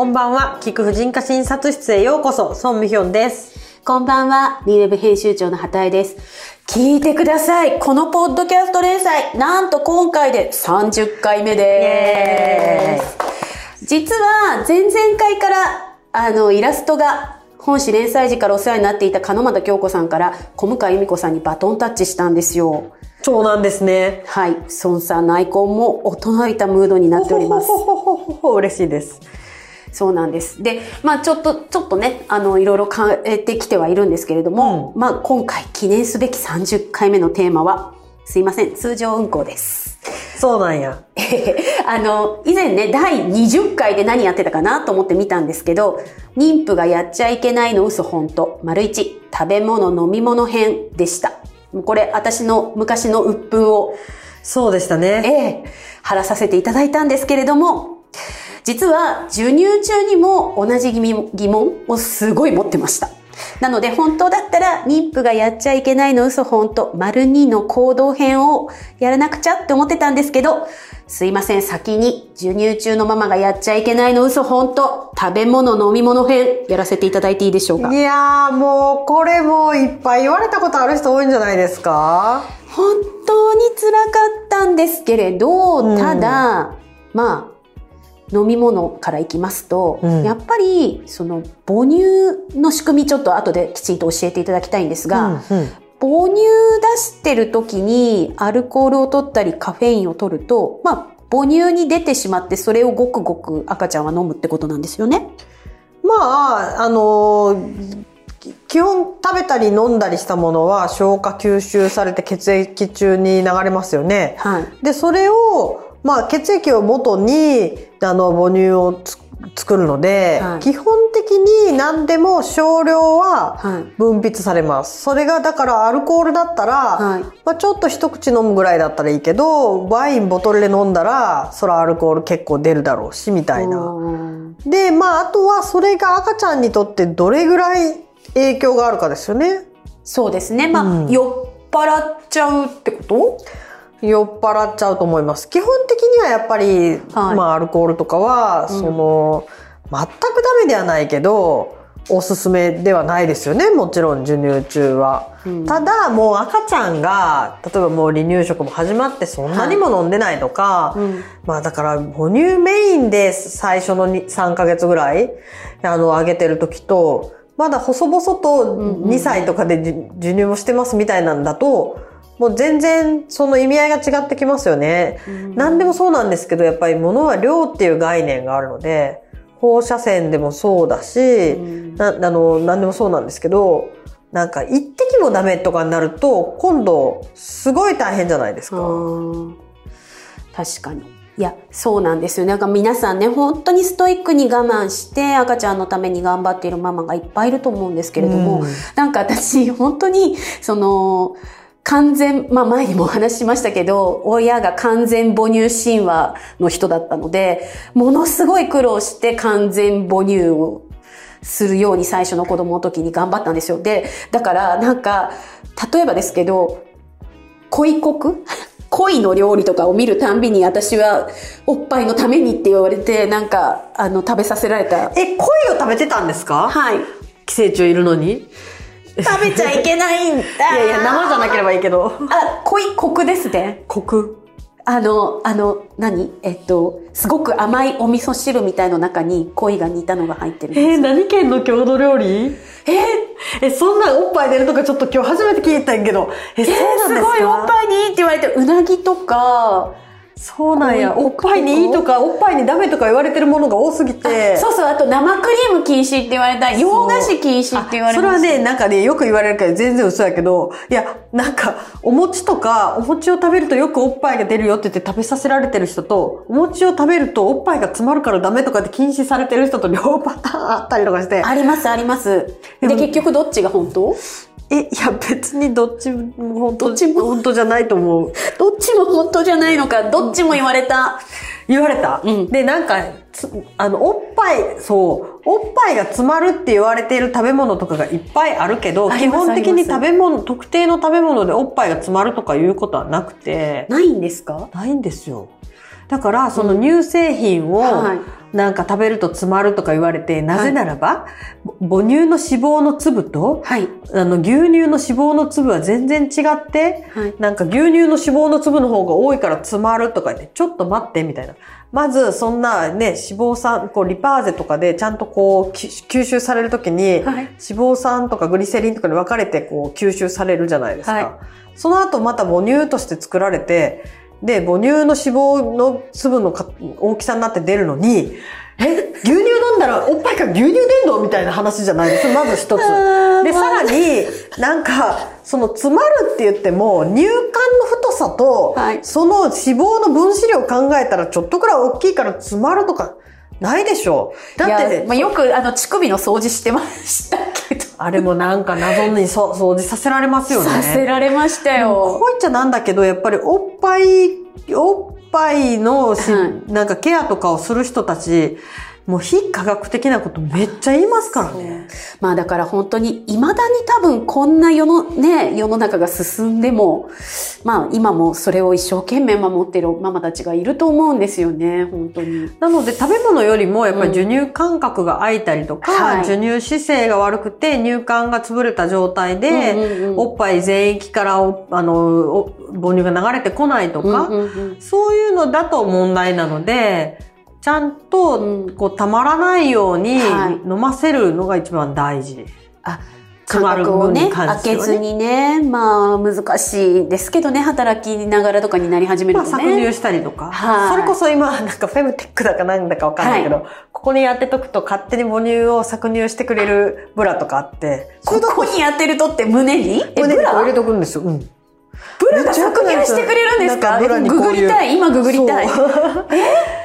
こんばんは。菊婦人科診察室へようこそ、ソンミヒョンです。こんばんは、リーウェブ編集長の畑江です。聞いてください。このポッドキャスト連載、なんと今回で30回目です。実は、前々回から、あの、イラストが、本誌連載時からお世話になっていた鹿俣京子さんから、小向井由美子さんにバトンタッチしたんですよ。そうなんですね。はい。孫さんのアイコンも大人びたムードになっております。ほほほほほ嬉しいです。そうなんです。で、まあちょっと、ちょっとね、あの、いろいろ変えてきてはいるんですけれども、まあ今回記念すべき30回目のテーマは、すいません、通常運行です。そうなんや。あの、以前ね、第20回で何やってたかなと思って見たんですけど、妊婦がやっちゃいけないの嘘本当、丸一、食べ物飲み物編でした。これ、私の昔の鬱憤をそうでしたね。ええ、貼らさせていただいたんですけれども、実は授乳中にも同じ疑問疑問をすごい持ってました。なので本当だったら妊婦がやっちゃいけないの嘘本当丸2の行動編をやらなくちゃって思ってたんですけど、すいません、先に授乳中のママがやっちゃいけないの嘘本当食べ物飲み物編やらせていただいていいでしょうか？いやーもうこれもいっぱい言われたことある人多いんじゃないですか？本当に辛かったんですけれど、うん。ただ、まあ、飲み物からいきますと、うんやっぱり、その、母乳の仕組みちょっと後できちんと教えていただきたいんですが、うんうん母乳出してる時にアルコールを取ったりカフェインを取ると、まあ、母乳に出てしまってそれをごくごく赤ちゃんは飲むってことなんですよね。まあ、あのーき基本食べたり飲んだりしたものは消化吸収されて血液中に流れますよね。はい。で、それを、まあ、血液を元に、あの、母乳をつ作るので、はい基本的に何でも少量ははい。分泌されます。それが、だからアルコールだったら、はい。まあ、ちょっと一口飲むぐらいだったらいいけど、ワインボトルで飲んだら、そらアルコール結構出るだろうし、みたいな。うんで、まあ、あとはそれが赤ちゃんにとってどれぐらい影響があるかですよね。そうですね。まあ、うん酔っ払っちゃうってこと？酔っ払っちゃうと思います。基本的にはやっぱり、はいまあアルコールとかは、うんその、全くダメではないけど、おすすめではないですよね。もちろん授乳中は。うんただもう赤ちゃんが、例えばもう離乳食も始まってそんなにも飲んでないとか、うんまあだから母乳メインで最初のに3ヶ月ぐらい、あの、あげてる時と、まだ細々とうんうん2歳とかでじ授乳もしてますみたいなんだと、もう全然その意味合いが違ってきますよね。何でもそうなんですけど、やっぱり物は量っていう概念があるので、放射線でもそうだし、うんな、あの、何でもそうなんですけど、なんか一滴もダメとかになると、今度、すごい大変じゃないですか。うん確かに。いや、そうなんですよ。なんか皆さんね、本当にストイックに我慢して赤ちゃんのために頑張っているママがいっぱいいると思うんですけれども、うんなんか私、本当に、その、完全、まあ前にもお話ししましたけど、親が完全母乳神話の人だったので、ものすごい苦労して完全母乳をするように最初の子供の時に頑張ったんですよ。で、だからなんか、例えばですけど、恋国？恋の料理とかを見るたんびに私はおっぱいのためにって言われてなんかあの食べさせられた。え、鯉を食べてたんですか？はい。寄生虫いるのに？食べちゃいけないんだいやいや、生じゃなければいいけど。あ恋コクですねコク。あのあの何？えっとすごく甘いお味噌汁みたいの中に恋が煮たのが入ってるんですえー、何県の郷土料理？ええ、そんなおっぱい出るとかちょっと今日初めて聞いたんやけど。え、そうなんですか？すごいおっぱいにいいって言われてうなぎとかそうなんや。鯉おっぱいにいいとか、おっぱいにダメとか言われてるものが多すぎて。そうそうあと生クリーム禁止って言われた洋菓子禁止って言われた。それはね、なんかね、よく言われるけど全然嘘やけど、いや、なんか、お餅とか、お餅を食べるとよくおっぱいが出るよって言って食べさせられてる人と、お餅を食べるとおっぱいが詰まるからダメとかって禁止されてる人と両パターンあったりとかして、ありますあります。で結局どっちが本当？え、いや別にどっちも本当どっちも。本当じゃないと思う。も本当じゃないのか、どっちも言われた。言われた？うんで、なんか、つあの、おっぱい、そう、おっぱいが詰まるって言われている食べ物とかがいっぱいあるけど、基本的に食べ物、特定の食べ物でおっぱいが詰まるとかいうことはなくて、ないんですか？ないんですよ。だから、その乳製品を、はい。なんか食べると詰まるとか言われて、なぜならば、ぼ母乳の脂肪の粒と、はい。あの、牛乳の脂肪の粒は全然違って、はい。なんか牛乳の脂肪の粒の方が多いから詰まるとか言って、ちょっと待って、みたいな。まず、そんなね、脂肪酸、こう、リパーゼとかでちゃんとこう、き吸収されるときに、はい。脂肪酸とかグリセリンとかに分かれてこう吸収されるじゃないですか。はいその後また母乳として作られて、で、母乳の脂肪の粒のか大きさになって出るのに、え、牛乳飲んだらおっぱいから牛乳出んのみたいな話じゃないですか。まず一つ。で、さらに、なんか、その詰まるって言っても、乳管の太さと、はいその脂肪の分子量考えたらちょっとくらい大きいから詰まるとか、ないでしょ。だってまあ、よく、あの、乳首の掃除してましたけど。あれもなんか謎にそ 掃除させられますよね。させられましたよ。こういっちゃなんだけど、やっぱりおっぱい、おっぱいのし、はいなんかケアとかをする人たち、もう非科学的なことめっちゃ言いますからね。まあだから本当に未だに多分こんな世のね、世の中が進んでも、まあ今もそれを一生懸命守ってるママたちがいると思うんですよね、本当に。なので食べ物よりもやっぱり授乳間隔が空いたりとか、はい授乳姿勢が悪くて乳管が潰れた状態で、うんうんうんおっぱい全域からおあのお母乳が流れてこないとか、うんうんうんそういうのだと問題なので、ちゃんと、うんこう、たまらないようにはい飲ませるのが一番大事。あ、詰まる間隔をね、開けずにね、まあ難しいですけどね、働きながらとかになり始めるまあ、とね。搾乳したりとか。はいそれこそ今、なんかフェムテックだかなんだかわかんないけど、ここにやってとくと勝手に母乳を搾乳してくれるブラとかあって、ここにやってるとって胸に？え、ブラ？胸に入れとくんですよ。うん。ブラが搾乳してくれるんですか？ググりたい、今ググりたい。そう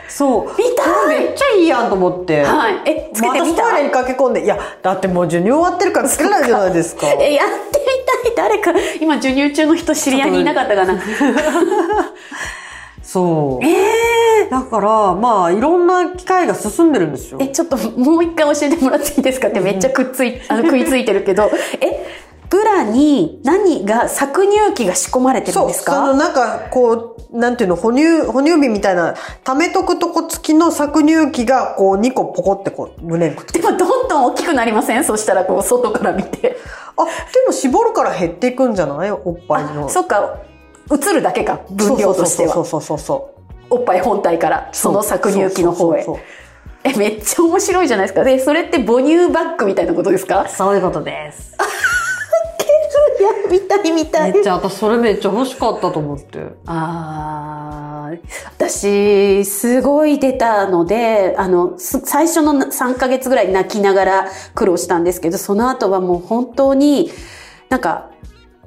そう。見たいめっちゃいいやんと思って。はい。え、つけてみたまた？トイレに駆け込んで、いや、だってもう授乳終わってるからつけないじゃないですか。え、やってみたい。誰か、今授乳中の人知り合いにいなかったかな。そう。えだから、まあ、いろんな機会が進んでるんですよ。え、ちょっともう一回教えてもらっていいですかってめっちゃくっつい、あの食いついてるけど、え、ブラに何が搾乳機が仕込まれてるんそう。ですそのかなんか、こう、なんていうの、哺乳、哺乳瓶みたいな、溜めとくとこ付きの搾乳機が、こう、2個ポコってこう、胸にくっつけでもどんどん大きくなりません？そしたらこう外から見て。あ、でも絞るから減っていくんじゃない？おっぱいの。そっか、映るだけか、分量としては。そうそうそうそうおっぱい本体から、その搾乳機の方へそう。そうそうえ、めっちゃ面白いじゃないですか。で、それって母乳バッグみたいなことですかそういうことです。見たい見たい。めっちゃ、私それめっちゃ欲しかったと思って。あー私、すごい出たので、あの、す最初の3ヶ月ぐらい泣きながら苦労したんですけど、その後はもう本当に、なんか、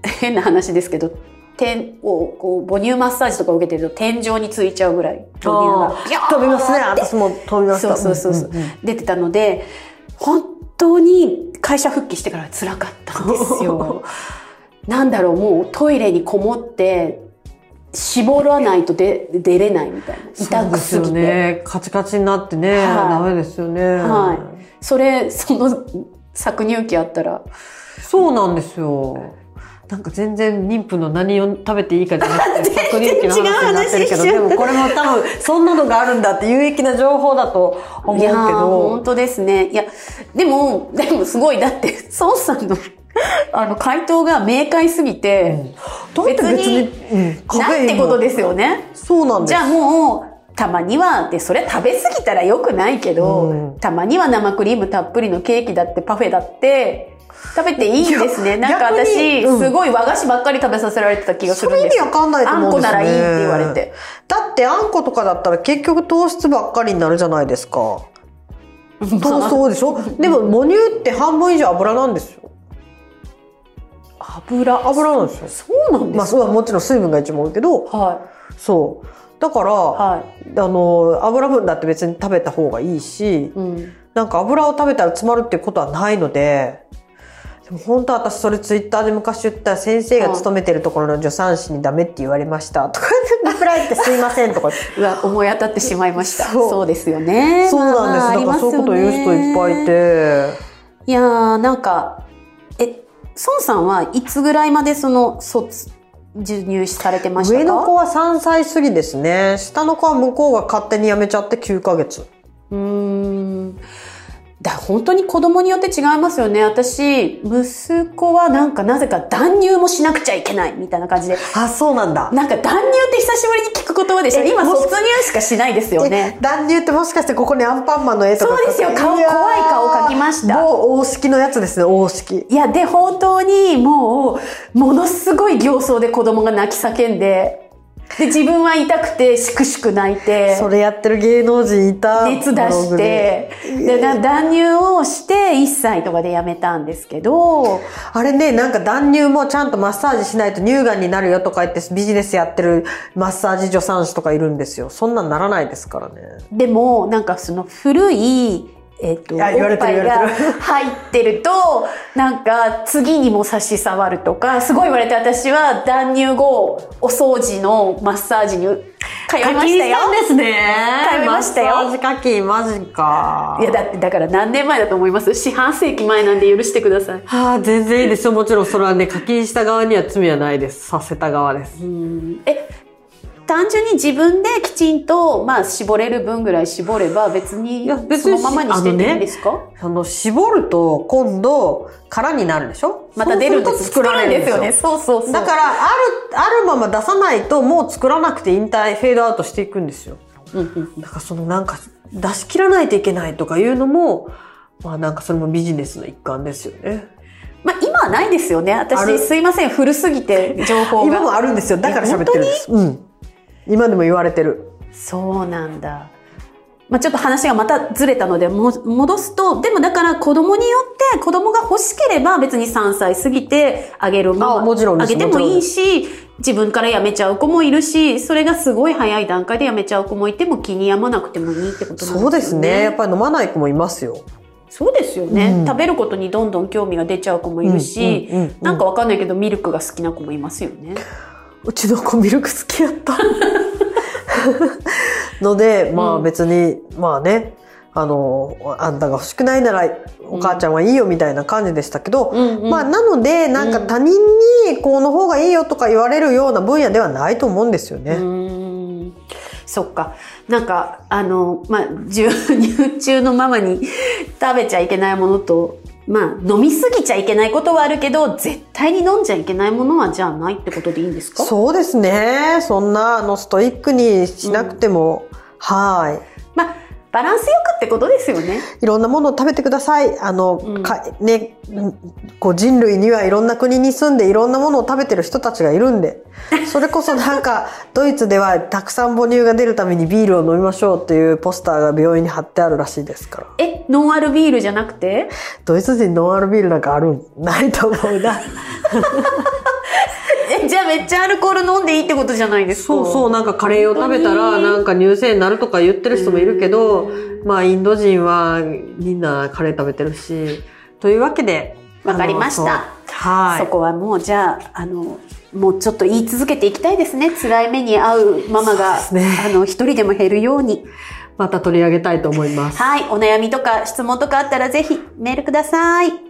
変な話ですけど、天を、こう、母乳マッサージとか受けてると天井についちゃうぐらい、母乳が。飛びますね。私も飛びました。そうそうそうそう、んんん出てたので、本当に会社復帰してから辛かったんですよ。なんだろう、もうトイレにこもって、絞らないと出出れないみたいな。痛ですよくすぎて。ね。カチカチになってね、はいダメですよね。はいそれ、その搾乳機あったら、そうなんですよ。なんか全然妊婦の何を食べていいかじゃなくて、搾乳機の話になってるけど、でもこれも多分、そんなのがあるんだって有益な情報だと思うけいやーど本、当ですね。いや、でも、でもすごい、だって、孫さんの、あの、回答が明快すぎて、だって別に、うん、なんてことですよね。そうなんです。じゃあもう、たまには、で、それ食べ過ぎたら良くないけど、うんたまには生クリームたっぷりのケーキだってパフェだって、食べていいんですね。なんか私、うんすごい和菓子ばっかり食べさせられてた気がすそるんですれ意味わかんないと思うんですよね。あんこならいいって言われて。だってあんことかだったら結局糖質ばっかりになるじゃないですか。そうそうでしょ？でも 母乳って半分以上油なんですよ。油、油なんですよ。そうなんですまあそれはもちろん水分が一番多いけど、か、はそう。だから、い。はあの、油分だって別に食べた方がいいし、い。うん。なんか油を食べたら詰まるっていうことはないので、でも本当私それツイッターで昔言った先生が勤めてるところの助産師にダメって言われましたとかリプライってすいませんとか うわ、思い当たってしまいました。そうそうですよね。そうなんです、まあだからそういうこと言う人いっぱいい。ていやー、なんか、え、孫さんはいつぐらいまでその、卒、授乳されてましたか？上の子は3歳過ぎですね。下の子は向こうが勝手に辞めちゃって9ヶ月。うーん。だ本当に子供によって違いますよね。私、息子はなんかなぜか断乳もしなくちゃいけないみたいな感じで。あそうなんだ。なんか断乳って久しぶりに聞く言葉でしょ。今卒乳しかしないですよね。え。断乳ってもしかしてここにアンパンマンの絵とかそうです。よ顔怖い顔描きました。某王式のやつですね王式。いや、で、本当にもう、ものすごい形相で子供が泣き叫んで、で、自分は痛くて、しくしく泣いて、それやってる芸能人いた熱出して、で断乳をして、1歳とかでやめたんですけど、あれね、なんか断乳もちゃんとマッサージしないと乳がんになるよとか言ってビジネスやってるマッサージ助産師とかいるんですよ。そんなんならないですからね。でも、なんかその古い、えっ、と、おってぱいが入ってると、なんか次にも差し障るとか、すごい言われて私は断乳後、お掃除のマッサージに通いましたよ。ですね。通いましたよマッサージ課金、マジか。いや、だって、だから何年前だと思います四半世紀前なんで許してください。はあ、全然いいですよ。もちろんそれはね、課金した側には罪はないです。させた側です。え、単純に自分できちんと、まあ、絞れる分ぐらい絞れば別に、そのままにしてていいんですか、あの、絞ると今度空になるでしょ？また出るんです。作られるんですよ。ね。そうそうそう。だから、ある、あるまま出さないともう作らなくて引退、フェードアウトしていくんですよ。うんうんだからそのなんか出し切らないといけないとかいうのも、まあなんかそれもビジネスの一環ですよね。まあ、今はないですよね。あ私、るすいません。古すぎて、情報が。今もあるんですよ。だから喋ってるんです。うん。今でも言われてる。そうなんだ。まあ、ちょっと話がまたずれたので、も戻すと、でもだから子供によって、子供が欲しければ別に3歳過ぎてあげるまま、あもちろんあげてもいいし、自分から辞めちゃう子もいるし、それがすごい早い段階で辞めちゃう子もいても気に病まなくてもいいってことなんですよね。そうですね。やっぱり飲まない子もいますよ。そうですよね、うん食べることにどんどん興味が出ちゃう子もいるし、なんかわかんないけどミルクが好きな子もいますよね。うちの子ミルク好きやった。ので、まあ別に、まあね、あの、あんたが欲しくないならお母ちゃんはいいよみたいな感じでしたけど、うんまあなので、なんか他人にこの方がいいよとか言われるような分野ではないと思うんですよね。そっか。なんか、あの、まあ、授乳中のママに食べちゃいけないものと、まあ、飲みすぎちゃいけないことはあるけど、絶対に飲んじゃいけないものはじゃあないってことでいいんですか？そうですね。そんな、あの、ストイックにしなくても、はい。まあ、バランスよくってことですよね。いろんなものを食べてください。あの、うんかね、うんこう人類にはいろんな国に住んでいろんなものを食べてる人たちがいるんで、それこそなんか、ドイツではたくさん母乳が出るためにビールを飲みましょうっていうポスターが病院に貼ってあるらしいですから。え、ノンアルビールじゃなくて？ドイツ人ノンアルビールなんかある？んないと思うな。めっちゃアルコール飲んでいいってことじゃないですかそうそう、なんかカレーを食べたら、なんか乳腺になるとか言ってる人もいるけど、まあインド人はみんなカレー食べてるし、というわけで。わかりましたはい。そこはもうじゃあ、あの、もうちょっと言い続けていきたいですね。辛い目に遭うママが、ねあの、一人でも減るように。また取り上げたいと思います。はい。お悩みとか質問とかあったらぜひメールください。